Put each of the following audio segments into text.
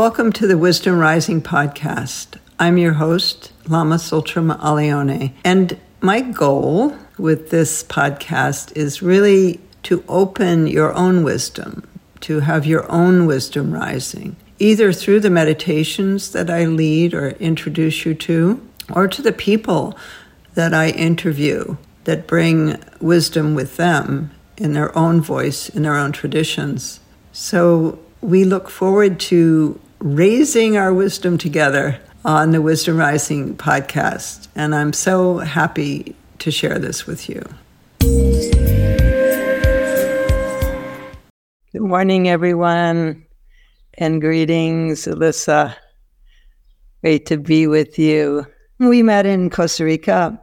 Welcome to the Wisdom Rising podcast. I'm your host, Lama Tsultrim Allione, and my goal with this podcast is really to open your own wisdom, to have your own wisdom rising, either through the meditations that I lead or introduce you to, or to the people that I interview that bring wisdom with them in their own voice, in their own traditions. So we look forward to raising our wisdom together on the Wisdom Rising podcast. And I'm so happy to share this with you. Good morning, everyone, and greetings, Elissa. Great to be with you. We met in Costa Rica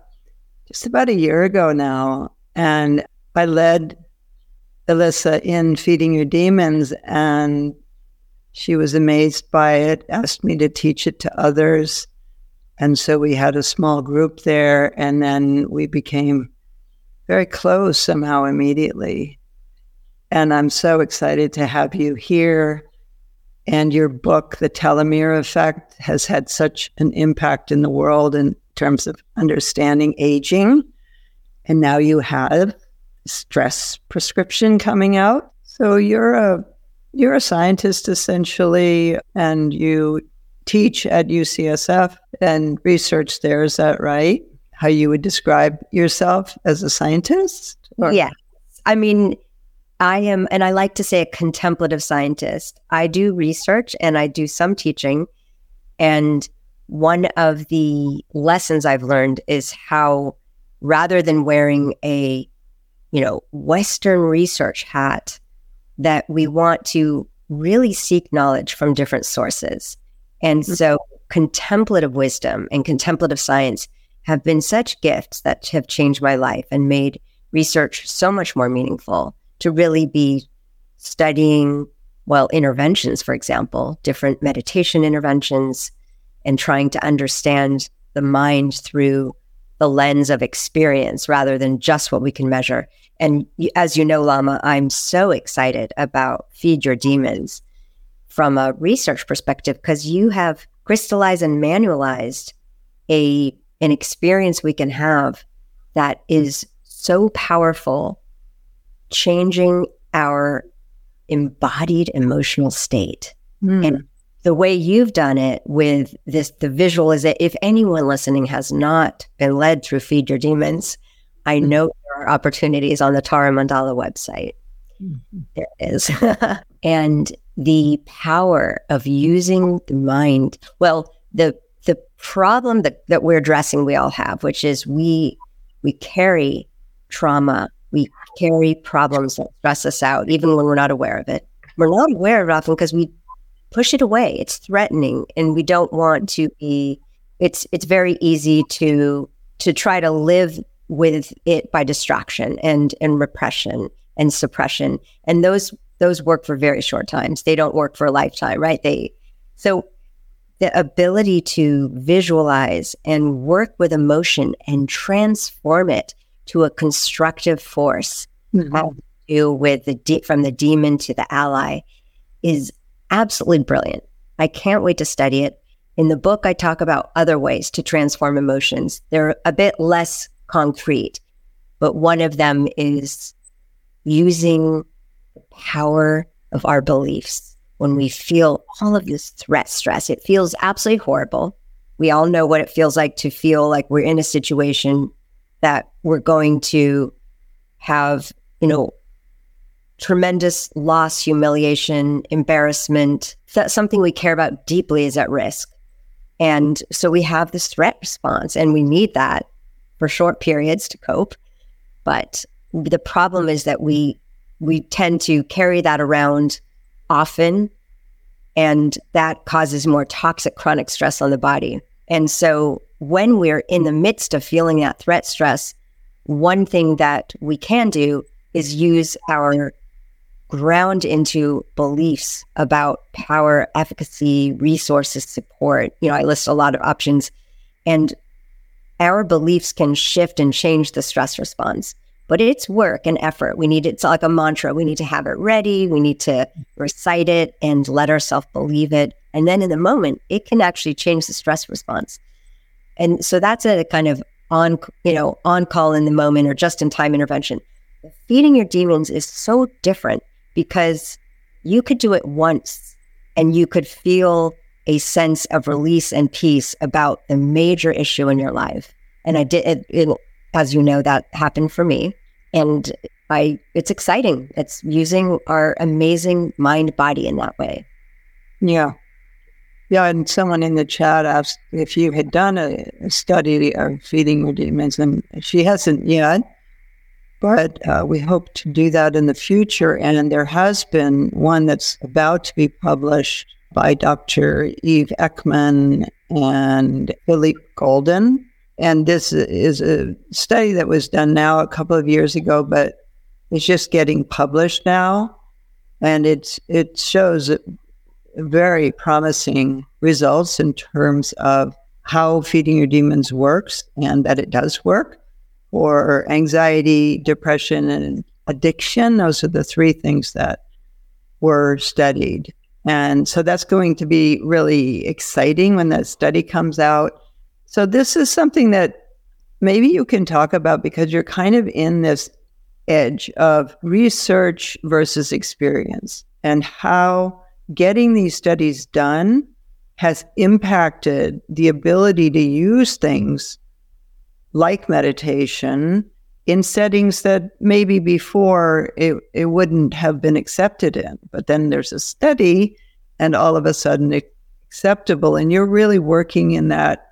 just about a year ago now, and I led Elissa in Feeding Your Demons, and she was amazed by it, asked me to teach it to others. And so we had a small group there, and then we became very close somehow immediately. And I'm so excited to have you here. And your book, The Telomere Effect, has had such an impact in the world in terms of understanding aging. And now you have stress prescription coming out. So you're a you're a scientist essentially, and you teach at UCSF and research there. Is that right? How you would describe yourself as a scientist? Or? Yeah. I mean, I am, and I like to say a contemplative scientist. I do research and I do some teaching. And one of the lessons I've learned is how rather than wearing a, you know, Western research hat, that we want to really seek knowledge from different sources. And mm-hmm. so contemplative wisdom and contemplative science have been such gifts that have changed my life and made research so much more meaningful to really be studying, well, interventions, for example, different meditation interventions, and trying to understand the mind through the lens of experience rather than just what we can measure. And as you know, Lama, I'm so excited about Feed Your Demons from a research perspective because you have crystallized and manualized a an experience we can have that is so powerful, changing our embodied emotional state. Mm. And the way you've done it with this, the visual is that if anyone listening has not been led through Feed Your Demons, I mm-hmm. know there are opportunities on the Tara Mandala website. Mm-hmm. There is. and the power of using the mind. Well, the the problem that, that we're addressing we all have, which is we we carry trauma, we carry problems that stress us out, even when we're not aware of it. We're not aware of it often because we push it away. It's threatening and we don't want to be it's it's very easy to to try to live with it by distraction and and repression and suppression. And those those work for very short times. They don't work for a lifetime, right? They so the ability to visualize and work with emotion and transform it to a constructive force mm-hmm. do with the de- from the demon to the ally is absolutely brilliant. I can't wait to study it. In the book, I talk about other ways to transform emotions. They're a bit less concrete, but one of them is using the power of our beliefs. When we feel all of this threat stress, it feels absolutely horrible. We all know what it feels like to feel like we're in a situation that we're going to have, you know, tremendous loss, humiliation, embarrassment, that something we care about deeply is at risk. And so we have this threat response and we need that for short periods to cope. But the problem is that we we tend to carry that around often and that causes more toxic chronic stress on the body. And so when we're in the midst of feeling that threat stress, one thing that we can do is use our ground into beliefs about power, efficacy, resources, support. You know, I list a lot of options and our beliefs can shift and change the stress response. but it's work and effort. We need it's like a mantra. We need to have it ready. We need to recite it and let ourselves believe it. And then in the moment, it can actually change the stress response. And so that's a kind of on, you know, on call in the moment or just in time intervention. Feeding your demons is so different because you could do it once and you could feel a sense of release and peace about the major issue in your life. And I did it, it as you know, that happened for me. And I, it's exciting. It's using our amazing mind body in that way. Yeah. Yeah. And someone in the chat asked if you had done a, a study of feeding your demons, and she hasn't yet. But uh, we hope to do that in the future. And there has been one that's about to be published by Dr. Eve Ekman and Philippe Goldin. And this is a study that was done now a couple of years ago, but it's just getting published now. And it's it shows very promising results in terms of how feeding your demons works and that it does work for anxiety, depression, and addiction. Those are the three things that were studied. And so that's going to be really exciting when that study comes out. So this is something that maybe you can talk about because you're kind of in this edge of research versus experience and how getting these studies done has impacted the ability to use things like meditation in settings that maybe before it, it wouldn't have been accepted in. But then there's a study and all of a sudden it's acceptable. And you're really working in that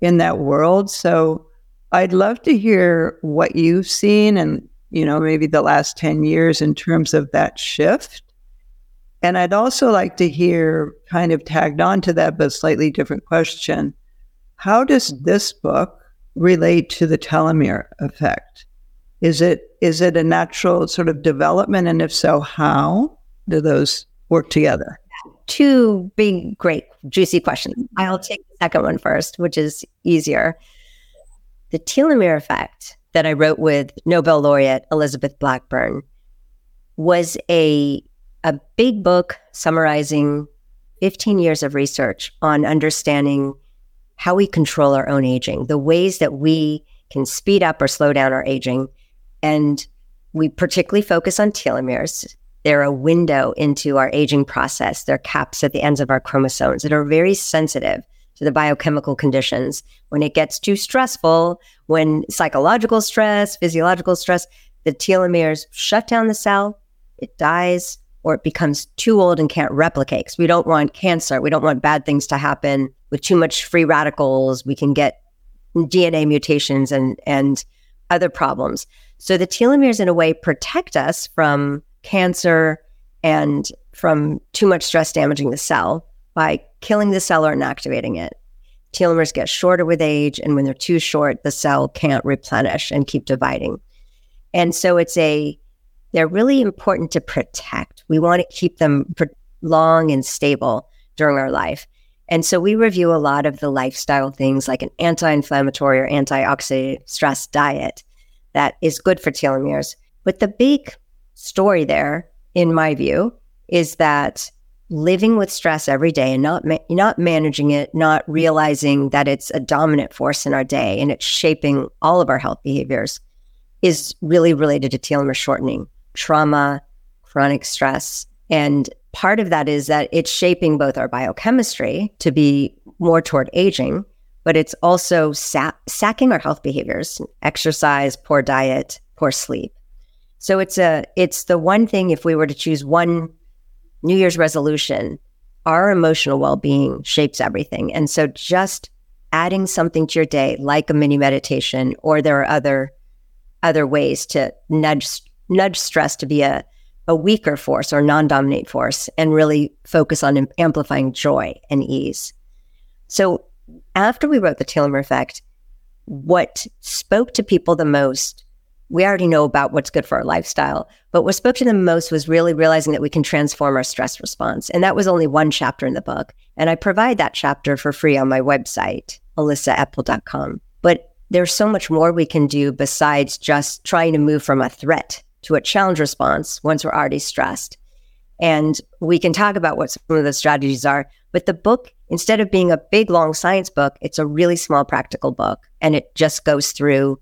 in that world. So I'd love to hear what you've seen and, you know, maybe the last 10 years in terms of that shift. And I'd also like to hear kind of tagged on to that, but slightly different question. How does this book relate to the telomere effect? Is it is it a natural sort of development? And if so, how do those work together? Two big, great, juicy questions. I'll take the second one first, which is easier. The telomere effect that I wrote with Nobel laureate Elizabeth Blackburn was a a big book summarizing 15 years of research on understanding how we control our own aging, the ways that we can speed up or slow down our aging. And we particularly focus on telomeres. They're a window into our aging process. They're caps at the ends of our chromosomes that are very sensitive to the biochemical conditions. When it gets too stressful, when psychological stress, physiological stress, the telomeres shut down the cell, it dies, or it becomes too old and can't replicate. Because we don't want cancer, we don't want bad things to happen with too much free radicals, we can get DNA mutations and and other problems. So the telomeres in a way protect us from cancer and from too much stress damaging the cell by killing the cell or inactivating it. Telomeres get shorter with age, and when they're too short, the cell can't replenish and keep dividing. And so it's a they're really important to protect. We want to keep them long and stable during our life. And so we review a lot of the lifestyle things like an anti inflammatory or antioxidant stress diet that is good for telomeres. But the big story there, in my view, is that living with stress every day and not ma- not managing it, not realizing that it's a dominant force in our day and it's shaping all of our health behaviors is really related to telomere shortening, trauma, chronic stress, and part of that is that it's shaping both our biochemistry to be more toward aging, but it's also sa- sacking our health behaviors, exercise, poor diet, poor sleep. So it's a it's the one thing if we were to choose one New Year's resolution, our emotional well-being shapes everything. And so just adding something to your day like a mini meditation or there are other other ways to nudge nudge stress to be a a weaker force or non dominate force and really focus on amplifying joy and ease. So, after we wrote The Telomere Effect, what spoke to people the most, we already know about what's good for our lifestyle, but what spoke to them most was really realizing that we can transform our stress response. And that was only one chapter in the book. And I provide that chapter for free on my website, elissaepel.com. But there's so much more we can do besides just trying to move from a threat to a challenge response once we're already stressed. And we can talk about what some of the strategies are. But the book, instead of being a big, long science book, it's a really small, practical book. And it just goes through,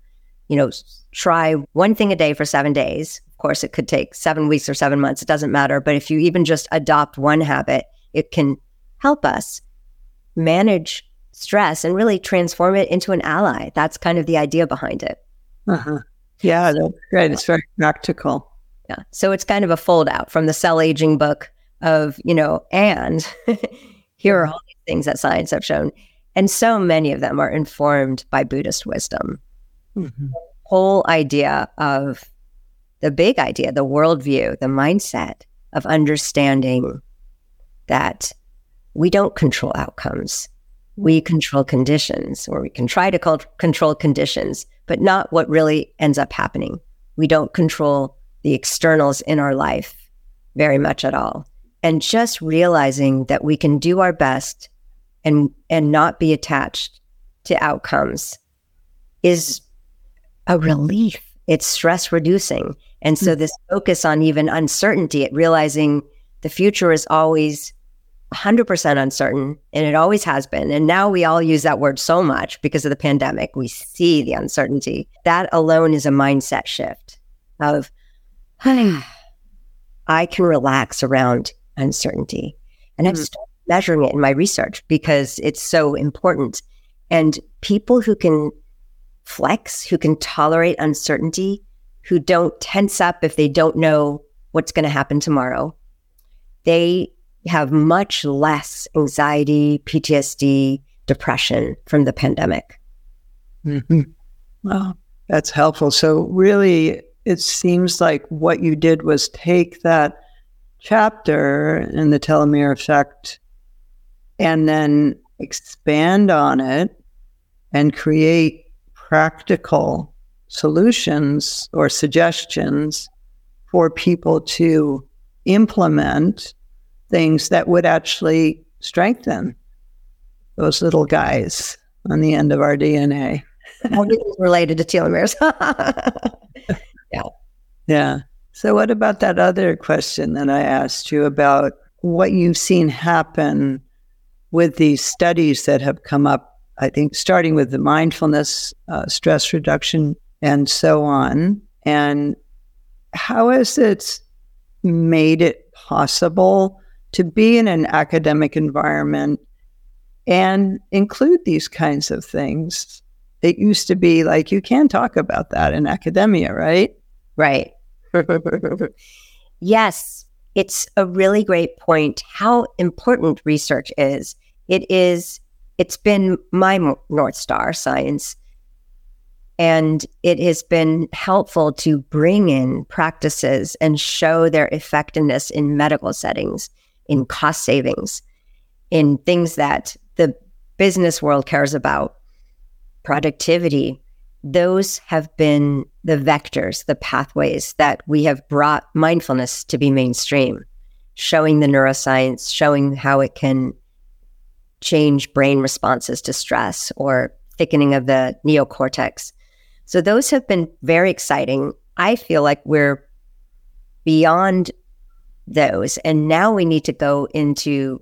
you know, try one thing a day for seven days. Of course, it could take seven weeks or seven months. It doesn't matter. But if you even just adopt one habit, it can help us manage stress and really transform it into an ally. That's kind of the idea behind it. Uh-huh. Yeah, that's great. It's very practical. Yeah. So it's kind of a fold out from the cell aging book of, you know, and here are all these things that science have shown. And so many of them are informed by Buddhist wisdom. Mm-hmm. Whole idea of the big idea, the worldview, the mindset of understanding that we don't control outcomes we control conditions or we can try to co- control conditions, but not what really ends up happening. We don't control the externals in our life very much at all. And just realizing that we can do our best and and not be attached to outcomes is a relief. It's stress reducing. And so this focus on even uncertainty, at realizing the future is always 100% uncertain, and it always has been. And now we all use that word so much because of the pandemic. We see the uncertainty. That alone is a mindset shift of, I can relax around uncertainty. And mm-hmm. I've started measuring it in my research because it's so important. And people who can flex, who can tolerate uncertainty, who don't tense up if they don't know what's going to happen tomorrow, they have much less anxiety, PTSD, depression from the pandemic. Mm-hmm. Well, that's helpful. So, really, it seems like what you did was take that chapter in the telomere effect and then expand on it and create practical solutions or suggestions for people to implement things that would actually strengthen those little guys on the end of our DNA. related to telomeres. yeah. Yeah. So, what about that other question that I asked you about what you've seen happen with these studies that have come up? I think starting with the mindfulness, uh, stress reduction, and so on. And how has it made it possible to be in an academic environment and include these kinds of things. It used to be like you can talk about that in academia, right? Right. Yes, it's a really great point how important research is. It is it's been my north star science and it has been helpful to bring in practices and show their effectiveness in medical settings in cost savings, in things that the business world cares about, productivity. Those have been the vectors, the pathways that we have brought mindfulness to be mainstream, showing the neuroscience, showing how it can change brain responses to stress or thickening of the neocortex. So those have been very exciting. I feel like we're beyond those. And now we need to go into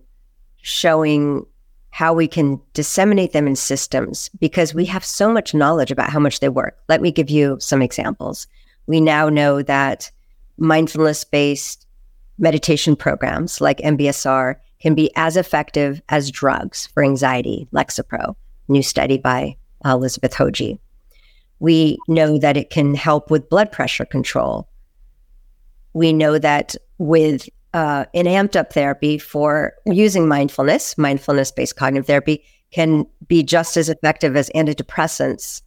showing how we can disseminate them in systems because we have so much knowledge about how much they work. Let me give you some examples. We now know that mindfulness based meditation programs like MBSR can be as effective as drugs for anxiety, Lexapro, new study by uh, Elizabeth Hoge. We know that it can help with blood pressure control. We know that with uh, an amped up therapy for using mindfulness, mindfulness based cognitive therapy can be just as effective as antidepressants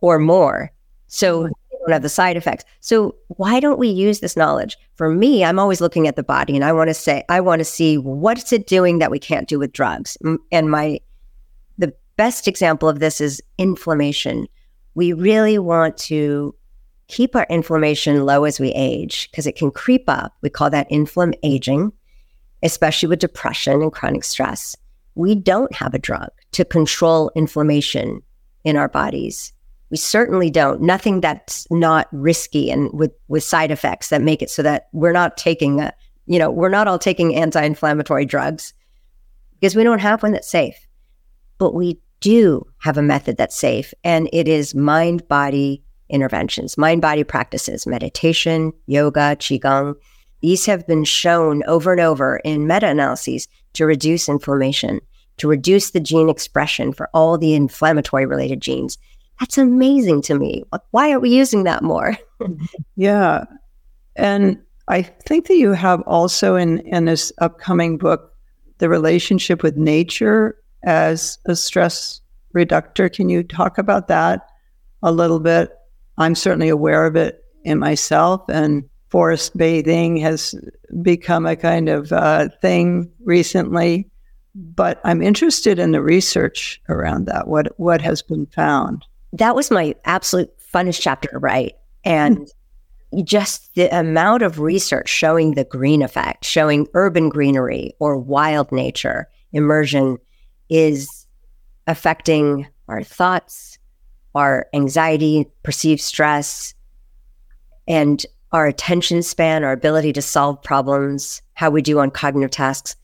or more. So you don't have the side effects. So why don't we use this knowledge? For me, I'm always looking at the body and I want to say, I want to see what's it doing that we can't do with drugs. And my, the best example of this is inflammation. We really want to keep our inflammation low as we age because it can creep up. We call that inflam aging, especially with depression and chronic stress. We don't have a drug to control inflammation in our bodies. We certainly don't. Nothing that's not risky and with, with side effects that make it so that we're not taking a, you know, we're not all taking anti-inflammatory drugs because we don't have one that's safe. But we do have a method that's safe and it is mind body interventions, mind body practices, meditation, yoga, qigong. These have been shown over and over in meta analyses to reduce inflammation, to reduce the gene expression for all the inflammatory related genes. That's amazing to me. Why aren't we using that more? yeah. And I think that you have also in, in this upcoming book the relationship with nature as a stress reductor. Can you talk about that a little bit? I'm certainly aware of it in myself, and forest bathing has become a kind of uh, thing recently. But I'm interested in the research around that. What what has been found? That was my absolute funnest chapter to write, and just the amount of research showing the green effect, showing urban greenery or wild nature immersion is affecting our thoughts, our anxiety, perceived stress, and our attention span, our ability to solve problems, how we do on cognitive tasks,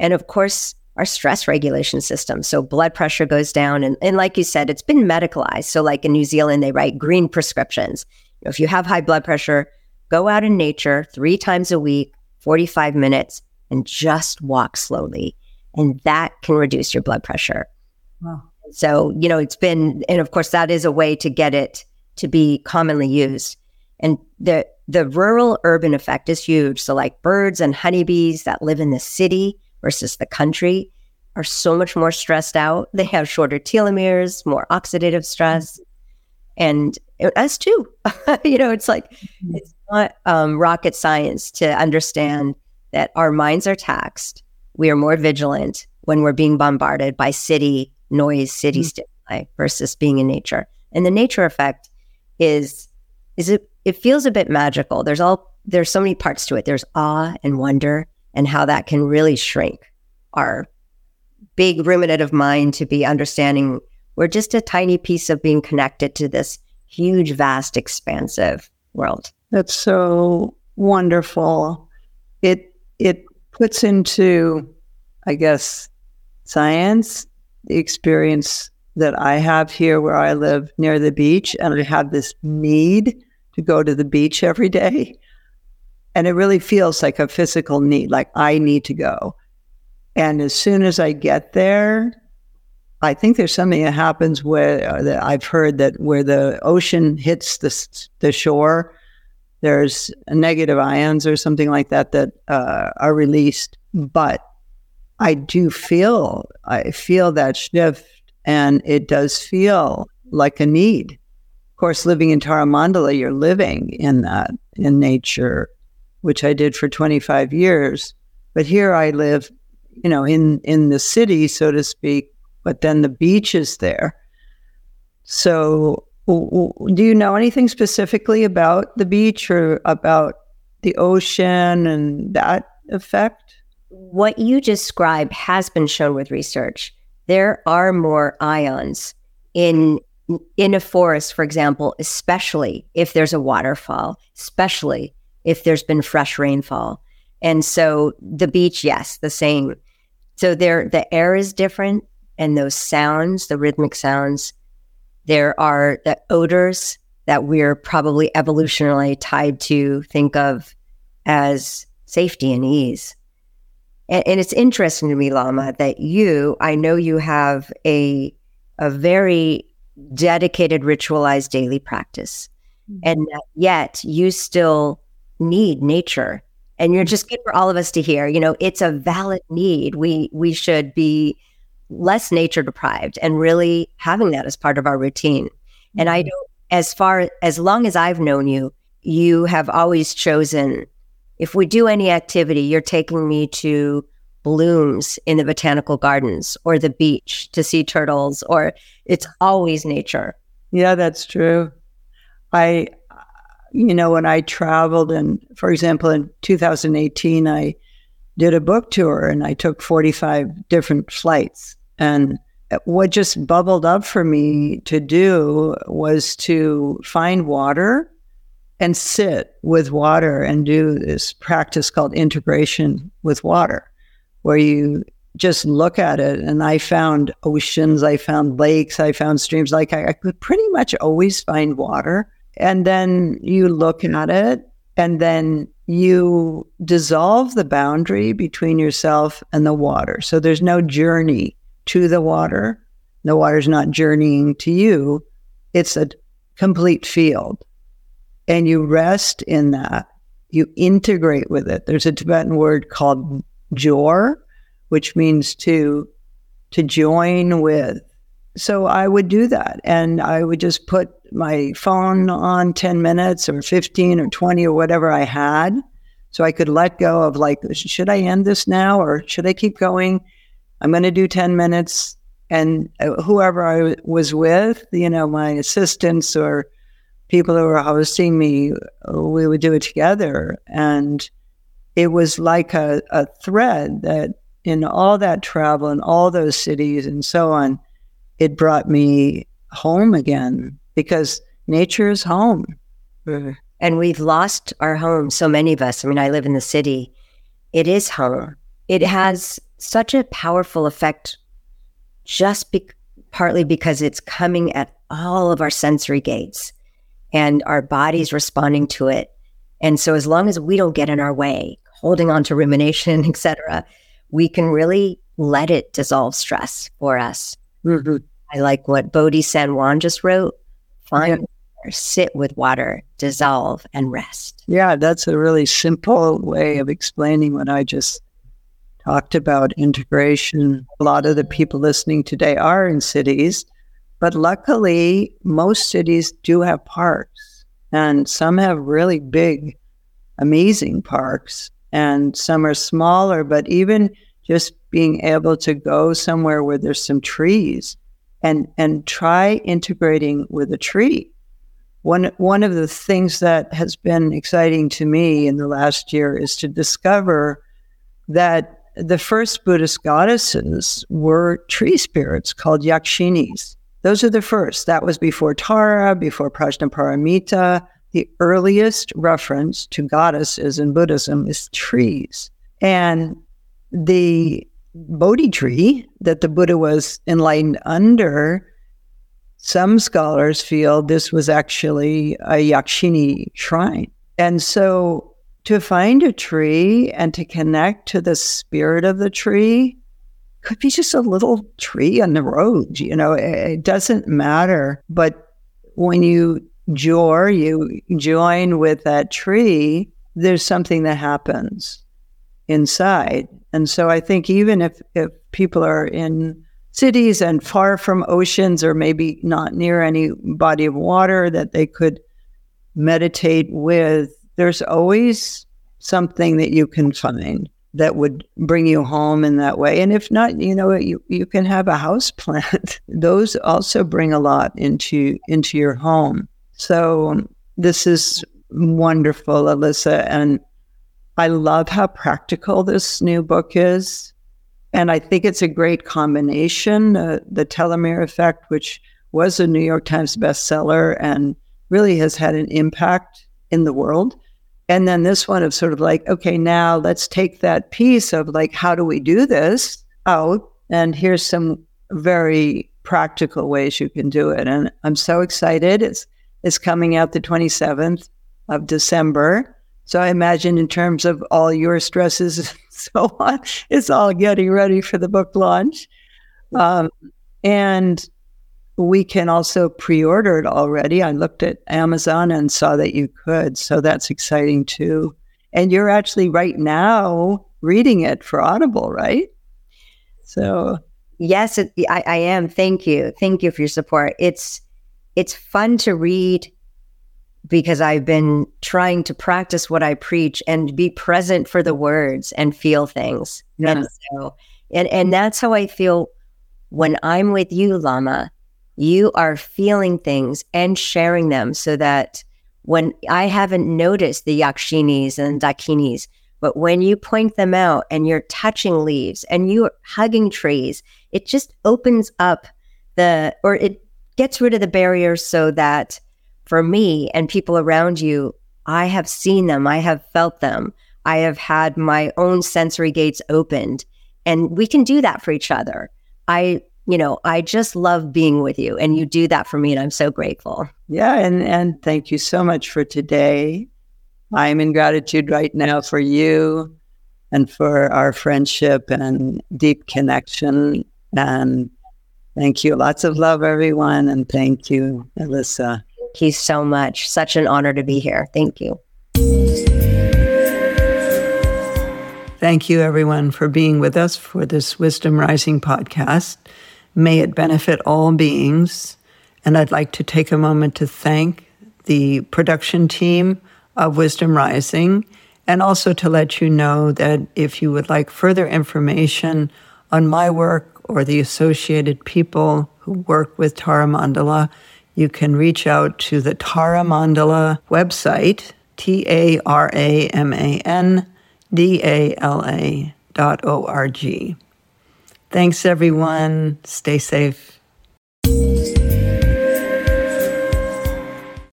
and of course, our stress regulation system. So blood pressure goes down. And, and like you said, it's been medicalized. So, like in New Zealand, they write green prescriptions. If you have high blood pressure, go out in nature three times a week, 45 minutes, and just walk slowly. And that can reduce your blood pressure. Wow. So, you know, it's been, and of course, that is a way to get it to be commonly used. And the, the rural urban effect is huge. So, like birds and honeybees that live in the city versus the country are so much more stressed out. They have shorter telomeres, more oxidative stress. And us too. you know, it's like, mm-hmm. it's not um, rocket science to understand that our minds are taxed. We are more vigilant when we're being bombarded by city noise, city mm-hmm. stimuli versus being in nature. And the nature effect is is it it feels a bit magical. There's all there's so many parts to it. There's awe and wonder and how that can really shrink our big ruminative mind to be understanding we're just a tiny piece of being connected to this huge, vast, expansive world. That's so wonderful. It it puts into, I guess, science the experience that I have here where I live near the beach and I have this need to go to the beach every day. And it really feels like a physical need, like I need to go. And as soon as I get there, I think there's something that happens where uh, that I've heard that where the ocean hits the, the shore, there's negative ions or something like that that uh, are released. But I do feel, I feel that shift and it does feel like a need. Of course, living in Taramandala, you're living in that, in nature, which I did for 25 years. But here I live, you know, in, in the city, so to speak, but then the beach is there. So, do you know anything specifically about the beach or about the ocean and that effect? What you describe has been shown with research. There are more ions in in a forest, for example, especially if there's a waterfall, especially if there's been fresh rainfall. And so the beach, yes, the same. So there the air is different and those sounds, the rhythmic sounds, there are the odors that we're probably evolutionarily tied to think of as safety and ease. And, and it's interesting to me, Lama, that you, I know you have a a very dedicated ritualized daily practice. Mm-hmm. And yet you still need nature. And you're just good for all of us to hear. You know, it's a valid need. We we should be less nature deprived and really having that as part of our routine. And I don't as far as long as I've known you, you have always chosen if we do any activity, you're taking me to blooms in the botanical gardens or the beach to see turtles, or it's always nature. Yeah, that's true. I, you know, when I traveled, and for example, in 2018, I did a book tour and I took 45 different flights. And what just bubbled up for me to do was to find water and sit with water and do this practice called integration with water, where you just look at it. And I found oceans, I found lakes, I found streams. Like I, I could pretty much always find water. And then you look at it and then you dissolve the boundary between yourself and the water. So there's no journey to the water. The water's not journeying to you. It's a complete field and you rest in that. You integrate with it. There's a Tibetan word called jor, which means to to join with. So I would do that, and I would just put my phone on 10 minutes or 15 or 20 or whatever I had, so I could let go of like, should I end this now or should I keep going? I'm going to do 10 minutes, and uh, whoever I was with, you know, my assistants or people who were hosting me, we would do it together. And it was like a, a thread that in all that travel and all those cities and so on, it brought me home again mm. because nature is home. Mm-hmm. And we've lost our home, so many of us. I mean, I live in the city. It is home. It mm-hmm. has such a powerful effect just be- partly because it's coming at all of our sensory gates and our body's responding to it. And so as long as we don't get in our way, holding on to rumination, etc., we can really let it dissolve stress for us. Mm-hmm. I like what Bodhi San Juan just wrote. Find yeah. sit with water, dissolve, and rest. Yeah, that's a really simple way of explaining what I just talked about integration. A lot of the people listening today are in cities but luckily, most cities do have parks, and some have really big, amazing parks, and some are smaller. But even just being able to go somewhere where there's some trees and and try integrating with a tree. One one of the things that has been exciting to me in the last year is to discover that the first Buddhist goddesses were tree spirits called yakshinis. Those are the first. That was before Tara, before Prajnaparamita. The earliest reference to goddesses in Buddhism is trees. And the Bodhi tree that the Buddha was enlightened under, some scholars feel this was actually a Yakshini shrine. And so to find a tree and to connect to the spirit of the tree could be just a little tree on the road. You know, it, doesn't matter. But when you jor, you join with that tree, there's something that happens inside. And so I think even if, if people are in cities and far from oceans or maybe not near any body of water that they could meditate with, there's always something that you can find that would bring you home in that way. And if not, you know, you, you can have a house plant. Those also bring a lot into into your home. So this is wonderful, Elissa. And I love how practical this new book is. And I think it's a great combination. Uh, the telomere effect, which was a New York Times bestseller and really has had an impact in the world and then this one of sort of like, okay, now let's take that piece of like, how do we do this out? And here's some very practical ways you can do it. And I'm so excited. It's it's coming out the 27th of December. So I imagine in terms of all your stresses and so on, it's all getting ready for the book launch. Um, and we can also pre order it already. I looked at Amazon and saw that you could. So that's exciting too. And you're actually right now reading it for Audible, right? So, yes, it, I, I am. Thank you. Thank you for your support. It's it's fun to read because I've been trying to practice what I preach and be present for the words and feel things. Yeah. And so, and, and that's how I feel when I'm with you, Lama you are feeling things and sharing them so that when I haven't noticed the yakshinis and dakinis, But when you point them out and you're touching leaves and you're hugging trees, it just opens up the, or it gets rid of the barriers so that for me and people around you, I have seen them, I have felt them, I have had my own sensory gates opened, and we can do that for each other. I, you know, I just love being with you, and you do that for me, and I'm so grateful. Yeah, and and thank you so much for today. I'm in gratitude right now for you and for our friendship and deep connection. And thank you. Lots of love, everyone. And thank you, Elissa. Thank you so much. Such an honor to be here. Thank you. Thank you, everyone, for being with us for this Wisdom Rising podcast. May it benefit all beings. And I'd like to take a moment to thank the production team of Wisdom Rising, and also to let you know that if you would like further information on my work or the associated people who work with Tara Mandala, you can reach out to the Tara Mandala website, T A R A M A N D A L A dot O R G. Thanks, everyone. Stay safe